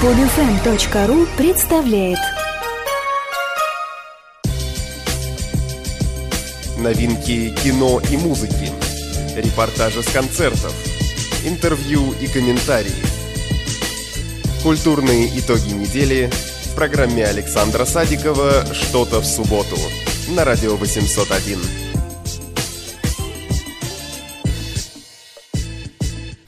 Подфм.ру представляет. Новинки кино и музыки. Репортажи с концертов. Интервью и комментарии. Культурные итоги недели. В программе Александра Садикова «Что-то в субботу» На радио 801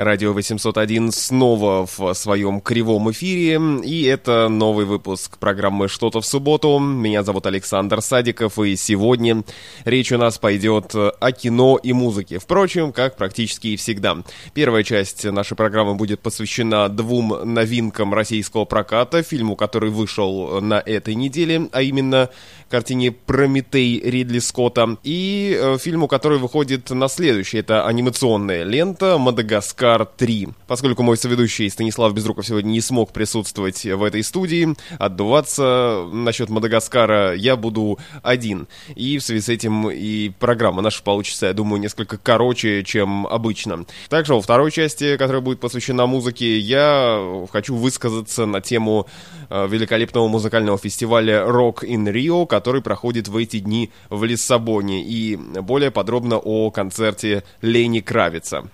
Радио 801 снова в своем кривом эфире, и это новый выпуск программы «Что-то в субботу». Меня зовут Александр Садиков, и сегодня речь у нас пойдет о кино и музыке. Впрочем, как практически и всегда. Первая часть нашей программы будет посвящена двум новинкам российского проката, фильму, который вышел на этой неделе, а именно картине «Прометей» Ридли Скотта, и э, фильму, который выходит на следующий. Это анимационная лента «Мадагаскар 3». Поскольку мой соведущий Станислав Безруков сегодня не смог присутствовать в этой студии, отдуваться насчет Мадагаскара я буду один. И в связи с этим и программа наша получится, я думаю, несколько короче, чем обычно. Также во второй части, которая будет посвящена музыке, я хочу высказаться на тему э, великолепного музыкального фестиваля Rock in Rio, который проходит в эти дни в Лиссабоне, и более подробно о концерте Лени Кравица.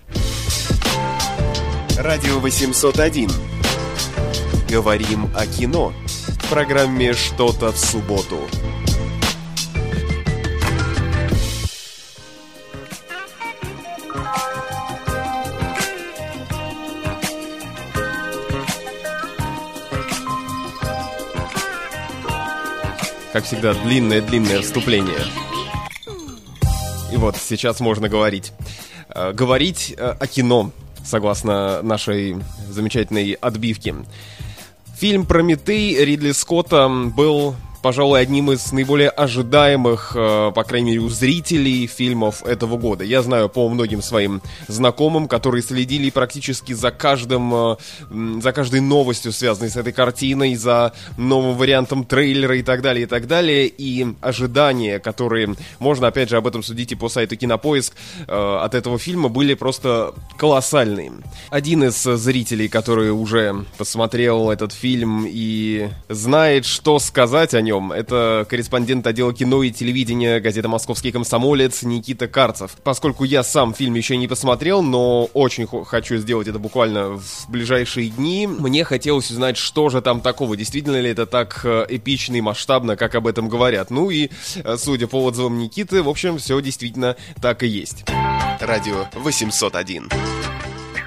Радио 801. Говорим о кино. В программе «Что-то в субботу». Как всегда, длинное-длинное вступление. И вот, сейчас можно говорить. Э, говорить э, о кино, согласно нашей замечательной отбивке. Фильм «Прометей» Ридли Скотта был пожалуй, одним из наиболее ожидаемых, э, по крайней мере, у зрителей фильмов этого года. Я знаю по многим своим знакомым, которые следили практически за каждым, э, за каждой новостью, связанной с этой картиной, за новым вариантом трейлера и так далее, и так далее. И ожидания, которые, можно опять же об этом судить и по сайту Кинопоиск, э, от этого фильма были просто колоссальные. Один из зрителей, который уже посмотрел этот фильм и знает, что сказать о нем, нем. Это корреспондент отдела кино и телевидения газеты «Московский комсомолец» Никита Карцев. Поскольку я сам фильм еще не посмотрел, но очень хочу сделать это буквально в ближайшие дни, мне хотелось узнать, что же там такого. Действительно ли это так э, эпично и масштабно, как об этом говорят. Ну и, э, судя по отзывам Никиты, в общем, все действительно так и есть. Радио 801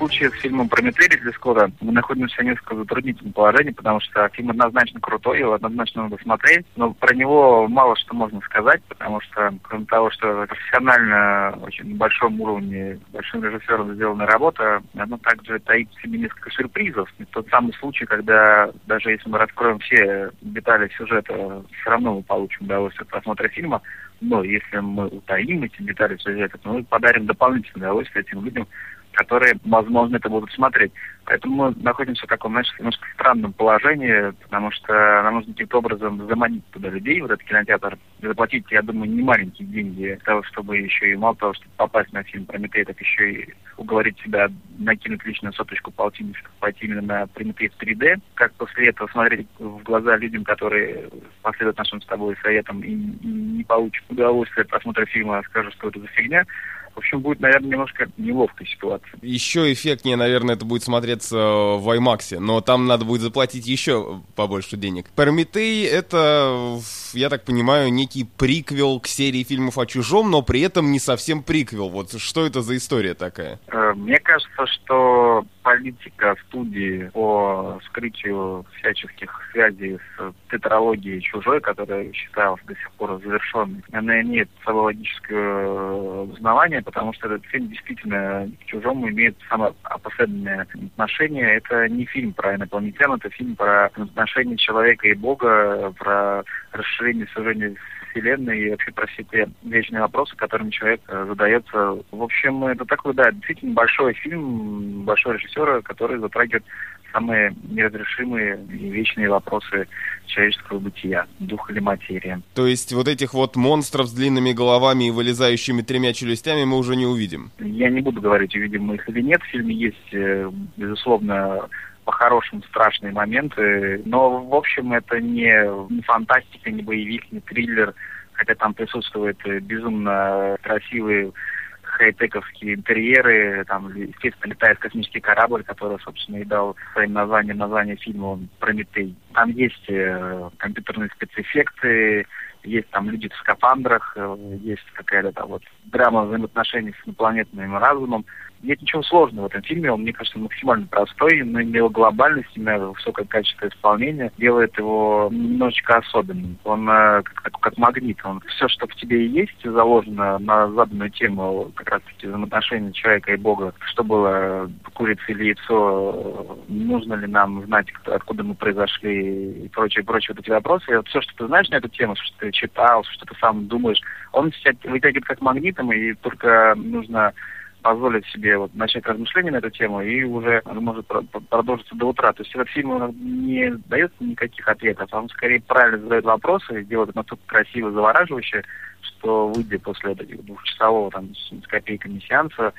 случае с фильмом «Прометей» Ридли Скотта мы находимся в несколько затруднительном положении, потому что фильм однозначно крутой, его однозначно надо смотреть, но про него мало что можно сказать, потому что, кроме того, что профессионально, очень на большом уровне, большим режиссером сделана работа, оно также таит в себе несколько сюрпризов. И тот самый случай, когда даже если мы раскроем все детали сюжета, все равно мы получим удовольствие от просмотра фильма, но если мы утаим эти детали сюжета, то мы подарим дополнительное удовольствие этим людям, которые, возможно, это будут смотреть. Поэтому мы находимся в таком, знаешь, немножко странном положении, потому что нам нужно каким-то образом заманить туда людей, вот этот кинотеатр, заплатить, я думаю, не маленькие деньги для того, чтобы еще и мало того, чтобы попасть на фильм Прометей, так еще и уговорить себя накинуть личную соточку полтинник, чтобы пойти именно на Прометей в 3D. Как после этого смотреть в глаза людям, которые последуют нашим с тобой советам и не получат удовольствие от просмотра фильма, а скажут, что это за фигня, в общем, будет, наверное, немножко неловкая ситуация. Еще эффектнее, наверное, это будет смотреться в IMAX, но там надо будет заплатить еще побольше денег. Прометей — это, я так понимаю, некий приквел к серии фильмов о Чужом, но при этом не совсем приквел. Вот что это за история такая? Э, мне кажется, что политика студии по скрытию всяческих связей с тетралогией «Чужой», которая считалась до сих пор завершенной, она имеет самое узнавание, потому что этот фильм действительно к «Чужому» имеет самое опосредованное отношение. Это не фильм про инопланетян, это фильм про отношения человека и Бога, про расширение сужения Вселенной и вообще про все те вечные вопросы, которыми человек э, задается. В общем, это такой, да, действительно большой фильм, большой режиссер, который затрагивает самые неразрешимые и вечные вопросы человеческого бытия, дух или материя. То есть вот этих вот монстров с длинными головами и вылезающими тремя челюстями мы уже не увидим? Я не буду говорить, увидим мы их или нет. В фильме есть, э, безусловно, по-хорошему страшные моменты. Но, в общем, это не, не фантастика, не боевик, не триллер, хотя там присутствуют безумно красивые хай-тековские интерьеры, там, естественно, летает космический корабль, который, собственно, и дал своим названием название фильма «Прометей». Там есть э, компьютерные спецэффекты, есть там люди в скафандрах, э, есть какая-то вот драма взаимоотношений с инопланетным разумом. Нет ничего сложного в этом фильме, он, мне кажется, максимально простой, но его глобальность, именно высокое качество исполнения делает его немножечко особенным. Он э, как, как магнит, он все, что в тебе есть, заложено на заданную тему как раз-таки взаимоотношений человека и Бога. Что было, курица или яйцо, нужно ли нам знать, откуда мы произошли и прочие, прочие вот эти вопросы. И вот все, что ты знаешь на эту тему, что ты читал, что ты сам думаешь, он себя вытягивает как магнитом, и только нужно позволить себе вот начать размышления на эту тему, и уже может продолжиться до утра. То есть этот фильм не дает никаких ответов, он скорее правильно задает вопросы, делает настолько красиво, завораживающе, что выйдя после этого двухчасового там, с копейками сеанса,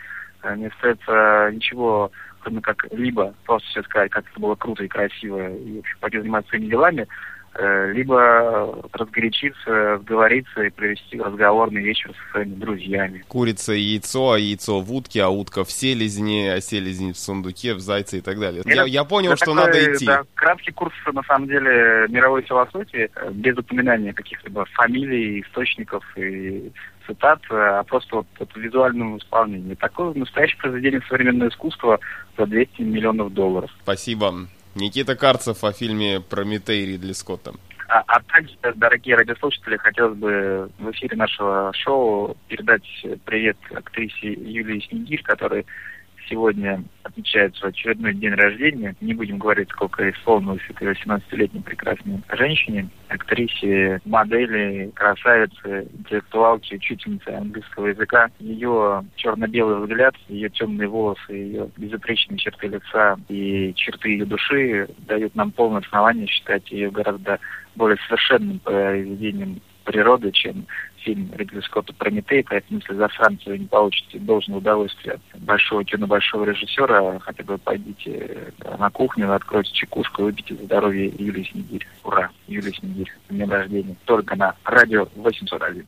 э, не остается ничего, кроме как либо просто все сказать, как это было круто и красиво, и вообще пойти заниматься своими делами, либо разгорячиться, сговориться и провести разговорный вечер со своими друзьями. Курица и яйцо, а яйцо в утке, а утка в селезне, а селезень в сундуке, в зайце и так далее. я, я понял, что такой, надо идти. Да, краткий курс, на самом деле, мировой философии, э, без упоминания каких-либо фамилий, источников и цитат, э, а просто вот, вот в визуальном исполнении. Такое настоящее произведение современного искусства за 200 миллионов долларов. Спасибо. Никита Карцев о фильме «Прометей» Ридли Скотта. А, а также, дорогие радиослушатели, хотелось бы в эфире нашего шоу передать привет актрисе Юлии Снегирь, которая сегодня отмечает свой очередной день рождения. Не будем говорить, сколько исполнилось этой 18-летней прекрасной женщине, актрисе, модели, красавице, интеллектуалке, учительнице английского языка. Ее черно-белый взгляд, ее темные волосы, ее безупречные черты лица и черты ее души дают нам полное основание считать ее гораздо более совершенным произведением природы, чем фильм Ридли Скотта «Прометей», поэтому если за Францию не получите должное удовольствие от большого кино, большого режиссера, хотя бы пойдите на кухню, откройте чекушку и выпейте здоровье Юлии Снегирь. Ура! Юлия Снегирь. День рождения. Только на радио 801.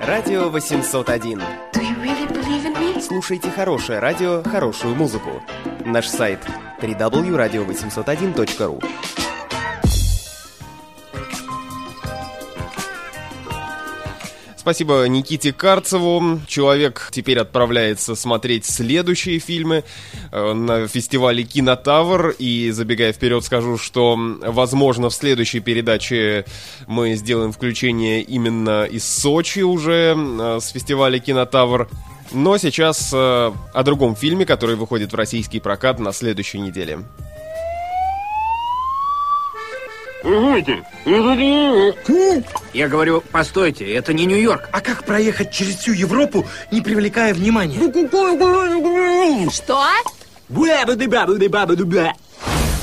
Радио 801. Really Слушайте хорошее радио, хорошую музыку. Наш сайт www.radio801.ru Спасибо Никите Карцеву. Человек теперь отправляется смотреть следующие фильмы э, на фестивале Кинотавр. И забегая вперед, скажу, что, возможно, в следующей передаче мы сделаем включение именно из Сочи уже э, с фестиваля Кинотавр. Но сейчас э, о другом фильме, который выходит в российский прокат на следующей неделе. Я говорю, постойте, это не Нью-Йорк. А как проехать через всю Европу, не привлекая внимания? Что?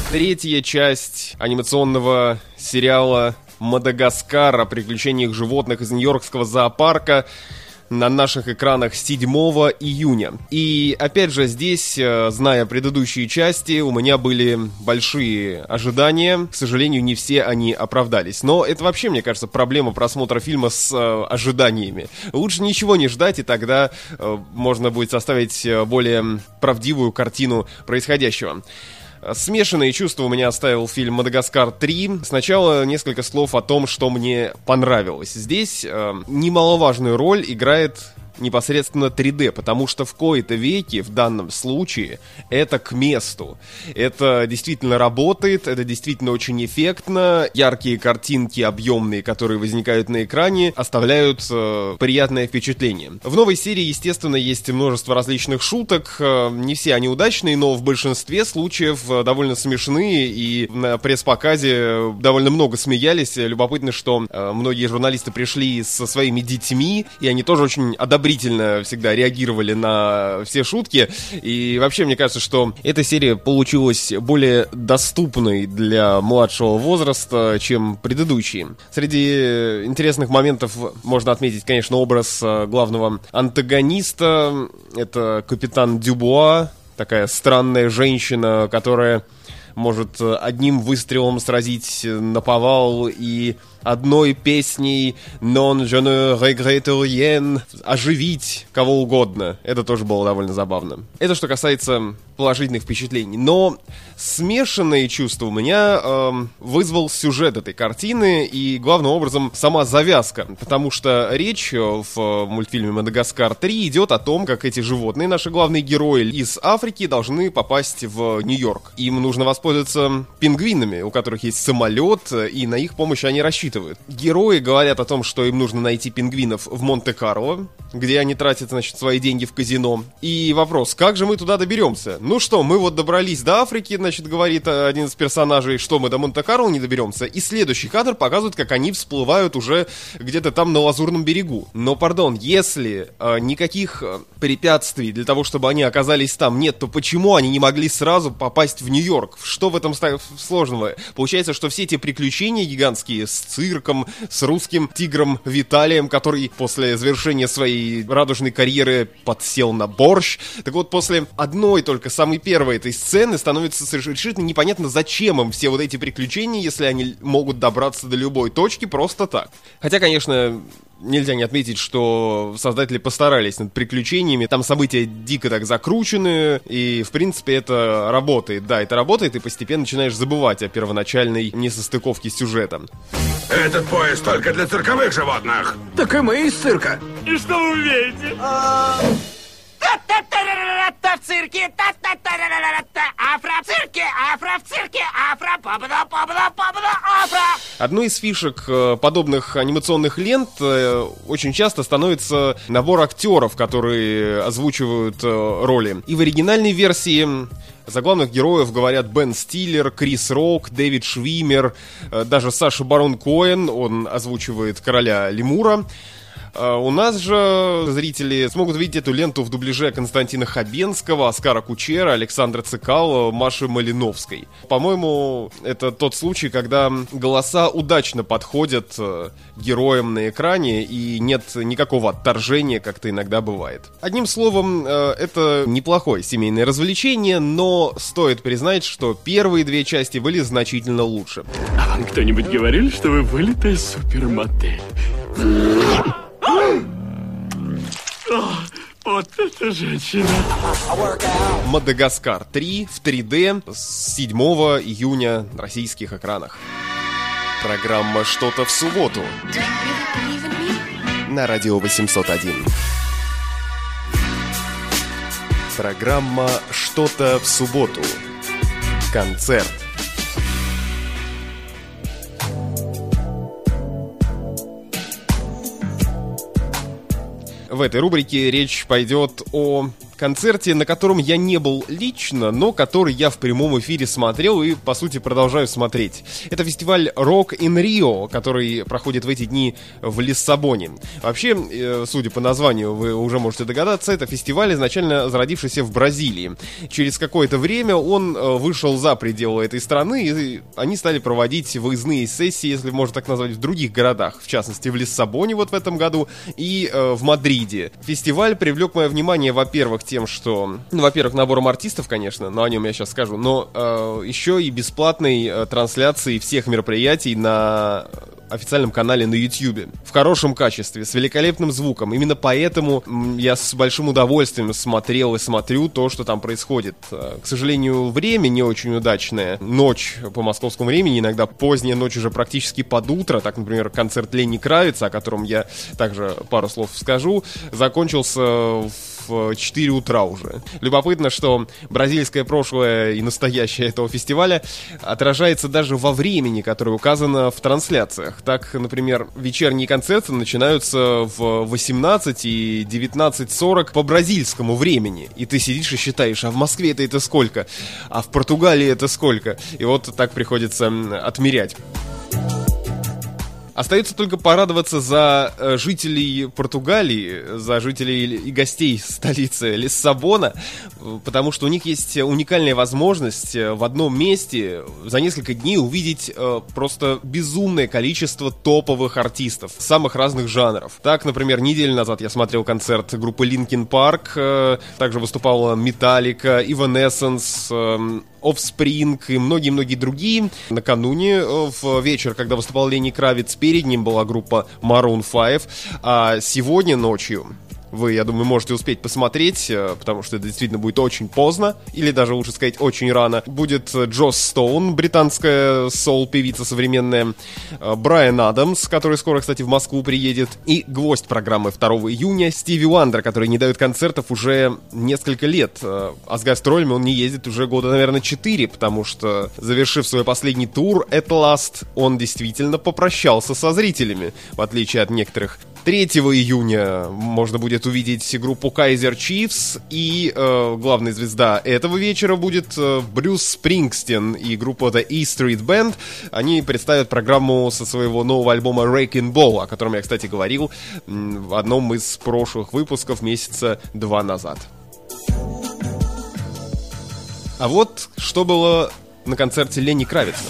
Третья часть анимационного сериала «Мадагаскар» о приключениях животных из Нью-Йоркского зоопарка на наших экранах 7 июня. И опять же здесь, э, зная предыдущие части, у меня были большие ожидания. К сожалению, не все они оправдались. Но это вообще, мне кажется, проблема просмотра фильма с э, ожиданиями. Лучше ничего не ждать, и тогда э, можно будет составить э, более правдивую картину происходящего. Смешанные чувства у меня оставил фильм «Мадагаскар 3». Сначала несколько слов о том, что мне понравилось. Здесь э, немаловажную роль играет непосредственно 3D, потому что в кои-то веки в данном случае это к месту. Это действительно работает, это действительно очень эффектно. Яркие картинки, объемные, которые возникают на экране, оставляют э, приятное впечатление. В новой серии, естественно, есть множество различных шуток. Э, не все они удачные, но в большинстве случаев э, довольно смешные, и на пресс-показе довольно много смеялись. Любопытно, что э, многие журналисты пришли со своими детьми, и они тоже очень одобряют одобрительно всегда реагировали на все шутки. И вообще, мне кажется, что эта серия получилась более доступной для младшего возраста, чем предыдущие. Среди интересных моментов можно отметить, конечно, образ э, главного антагониста. Это капитан Дюбуа, такая странная женщина, которая может одним выстрелом сразить на повал и одной песней «Non je ne regrette rien» оживить кого угодно. Это тоже было довольно забавно. Это что касается положительных впечатлений. Но смешанные чувства у меня э, вызвал сюжет этой картины и, главным образом, сама завязка. Потому что речь в мультфильме «Мадагаскар 3» идет о том, как эти животные, наши главные герои из Африки, должны попасть в Нью-Йорк. Им нужно воспользоваться пингвинами, у которых есть самолет, и на их помощь они рассчитывают. Герои говорят о том, что им нужно найти пингвинов в Монте-Карло, где они тратят, значит, свои деньги в казино. И вопрос, как же мы туда доберемся? Ну что, мы вот добрались до Африки, значит, говорит один из персонажей, что мы до Монте-Карло не доберемся. И следующий кадр показывает, как они всплывают уже где-то там на Лазурном берегу. Но, пардон, если э, никаких э, препятствий для того, чтобы они оказались там нет, то почему они не могли сразу попасть в Нью-Йорк? Что в этом сложного? Получается, что все эти приключения гигантские с цирком, с русским тигром Виталием, который после завершения своей радужной карьеры подсел на борщ. Так вот, после одной только самой первой этой сцены становится совершенно непонятно, зачем им все вот эти приключения, если они могут добраться до любой точки просто так. Хотя, конечно, нельзя не отметить, что создатели постарались над приключениями. Там события дико так закручены, и, в принципе, это работает. Да, это работает, и постепенно начинаешь забывать о первоначальной несостыковке сюжета. Этот поезд только для цирковых животных. Так и мы из цирка. И что вы умеете? В цирке, та-та-та-та-та-та афро в цирке, афро побда, побда, побда, афро. Одной из фишек подобных анимационных лент очень часто становится набор актеров, которые озвучивают роли. И в оригинальной версии за главных героев говорят Бен Стиллер, Крис Рок, Дэвид Швимер, даже Саша Барон Коэн, он озвучивает короля Лемура. А, у нас же зрители смогут видеть эту ленту в дубляже Константина Хабенского, Оскара Кучера, Александра Цикала, Маши Малиновской. По-моему, это тот случай, когда голоса удачно подходят э, героям на экране и нет никакого отторжения, как то иногда бывает. Одним словом, э, это неплохое семейное развлечение, но стоит признать, что первые две части были значительно лучше. А вам кто-нибудь говорил, что вы вылитая супермодель? Вот эта женщина. Мадагаскар 3 в 3D с 7 июня на российских экранах. Программа «Что-то в субботу» на радио 801. Программа «Что-то в субботу». Концерт. В этой рубрике речь пойдет о концерте, на котором я не был лично, но который я в прямом эфире смотрел и, по сути, продолжаю смотреть. Это фестиваль Rock in Rio, который проходит в эти дни в Лиссабоне. Вообще, э, судя по названию, вы уже можете догадаться, это фестиваль, изначально зародившийся в Бразилии. Через какое-то время он э, вышел за пределы этой страны, и они стали проводить выездные сессии, если можно так назвать, в других городах, в частности, в Лиссабоне вот в этом году и э, в Мадриде. Фестиваль привлек мое внимание, во-первых, тем, что, ну, во-первых, набором артистов, конечно, но о нем я сейчас скажу, но э, еще и бесплатной э, трансляцией всех мероприятий на официальном канале на YouTube. В хорошем качестве, с великолепным звуком. Именно поэтому я с большим удовольствием смотрел и смотрю то, что там происходит. Э, к сожалению, время не очень удачное. Ночь по московскому времени, иногда поздняя ночь уже практически под утро. Так, например, концерт Лени Кравица, о котором я также пару слов скажу, закончился в в 4 утра уже. Любопытно, что бразильское прошлое и настоящее этого фестиваля отражается даже во времени, которое указано в трансляциях. Так, например, вечерние концерты начинаются в 18 и 19.40 по бразильскому времени. И ты сидишь и считаешь, а в Москве это это сколько? А в Португалии это сколько? И вот так приходится отмерять. Остается только порадоваться за э, жителей Португалии, за жителей и гостей столицы Лиссабона, потому что у них есть уникальная возможность э, в одном месте за несколько дней увидеть э, просто безумное количество топовых артистов самых разных жанров. Так, например, неделю назад я смотрел концерт группы Linkin Park, также выступала Metallica, Evanescence, Offspring и многие-многие другие. Накануне, в вечер, когда выступал Лени Кравец, перед ним была группа Maroon 5, а сегодня ночью вы, я думаю, можете успеть посмотреть, э, потому что это действительно будет очень поздно, или даже лучше сказать очень рано. Будет э, Джос Стоун, британская соул-певица современная, э, Брайан Адамс, который скоро, кстати, в Москву приедет, и гвоздь программы 2 июня Стиви Уандер, который не дает концертов уже несколько лет. А с гастролями он не ездит уже года, наверное, 4, потому что, завершив свой последний тур, At Last, он действительно попрощался со зрителями, в отличие от некоторых 3 июня можно будет увидеть группу Kaiser Chiefs, и э, главная звезда этого вечера будет э, Брюс Спрингстен и группа The E Street Band. Они представят программу со своего нового альбома Raking Ball, о котором я, кстати, говорил в одном из прошлых выпусков месяца два назад. А вот что было на концерте Лени Кравица.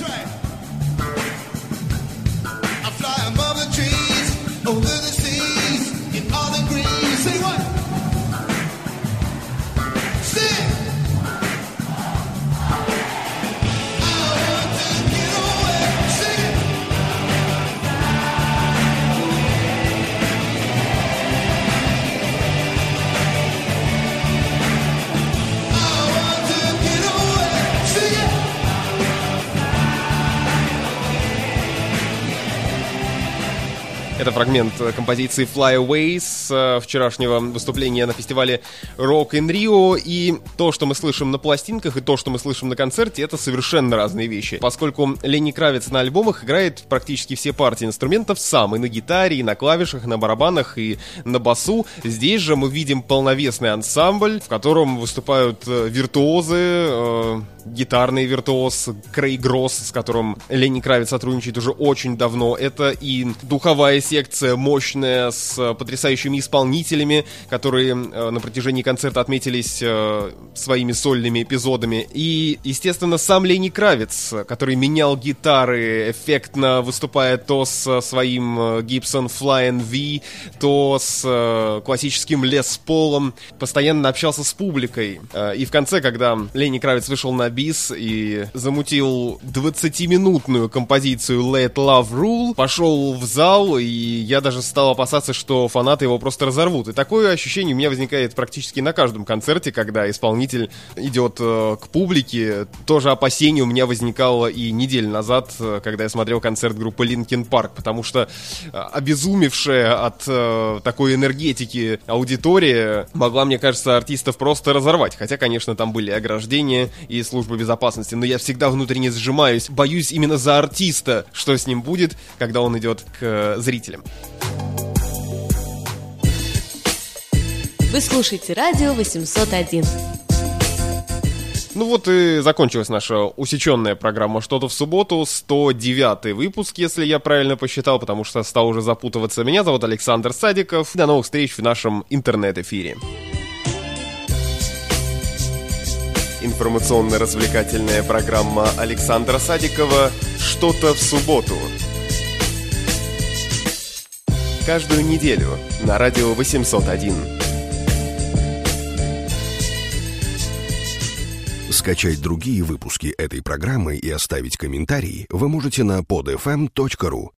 Это фрагмент композиции Fly Away с э, вчерашнего выступления на фестивале Rock in Rio. И то, что мы слышим на пластинках, и то, что мы слышим на концерте, это совершенно разные вещи. Поскольку Ленни Кравец на альбомах играет практически все партии инструментов сам. И на гитаре, и на клавишах, и на барабанах, и на басу. Здесь же мы видим полновесный ансамбль, в котором выступают э, виртуозы, э, гитарный виртуоз Крей Гросс, с которым Ленни Кравец сотрудничает уже очень давно. Это и духовая секция мощная с потрясающими исполнителями, которые э, на протяжении концерта отметились э, своими сольными эпизодами. И, естественно, сам Ленни Кравец, который менял гитары, эффектно выступая то с своим э, Gibson Flying V, то с классическим Лес Полом, постоянно общался с публикой. И в конце, когда Ленни Кравец вышел на бис и замутил 20-минутную композицию Let Love Rule, пошел в зал, и я даже стал опасаться, что фанаты его просто разорвут. И такое ощущение у меня возникает практически на каждом концерте, когда исполнитель идет э, к публике. Тоже опасение у меня возникало и неделю назад, э, когда я смотрел концерт группы Linkin Park, потому что э, обезумевшая от э, такой энергетики аудитория могла, мне кажется, артистов просто разорвать. Хотя, конечно, там были ограждения и службы безопасности, но я всегда внутренне сжимаюсь, боюсь именно за артиста, что с ним будет, когда он идет к э, зрителям. Вы слушаете радио 801. Ну вот и закончилась наша усеченная программа «Что-то в субботу», 109 выпуск, если я правильно посчитал, потому что стал уже запутываться. Меня зовут Александр Садиков. До новых встреч в нашем интернет-эфире. Информационно-развлекательная программа Александра Садикова «Что-то в субботу». Каждую неделю на радио 801. Скачать другие выпуски этой программы и оставить комментарии вы можете на podfm.ru.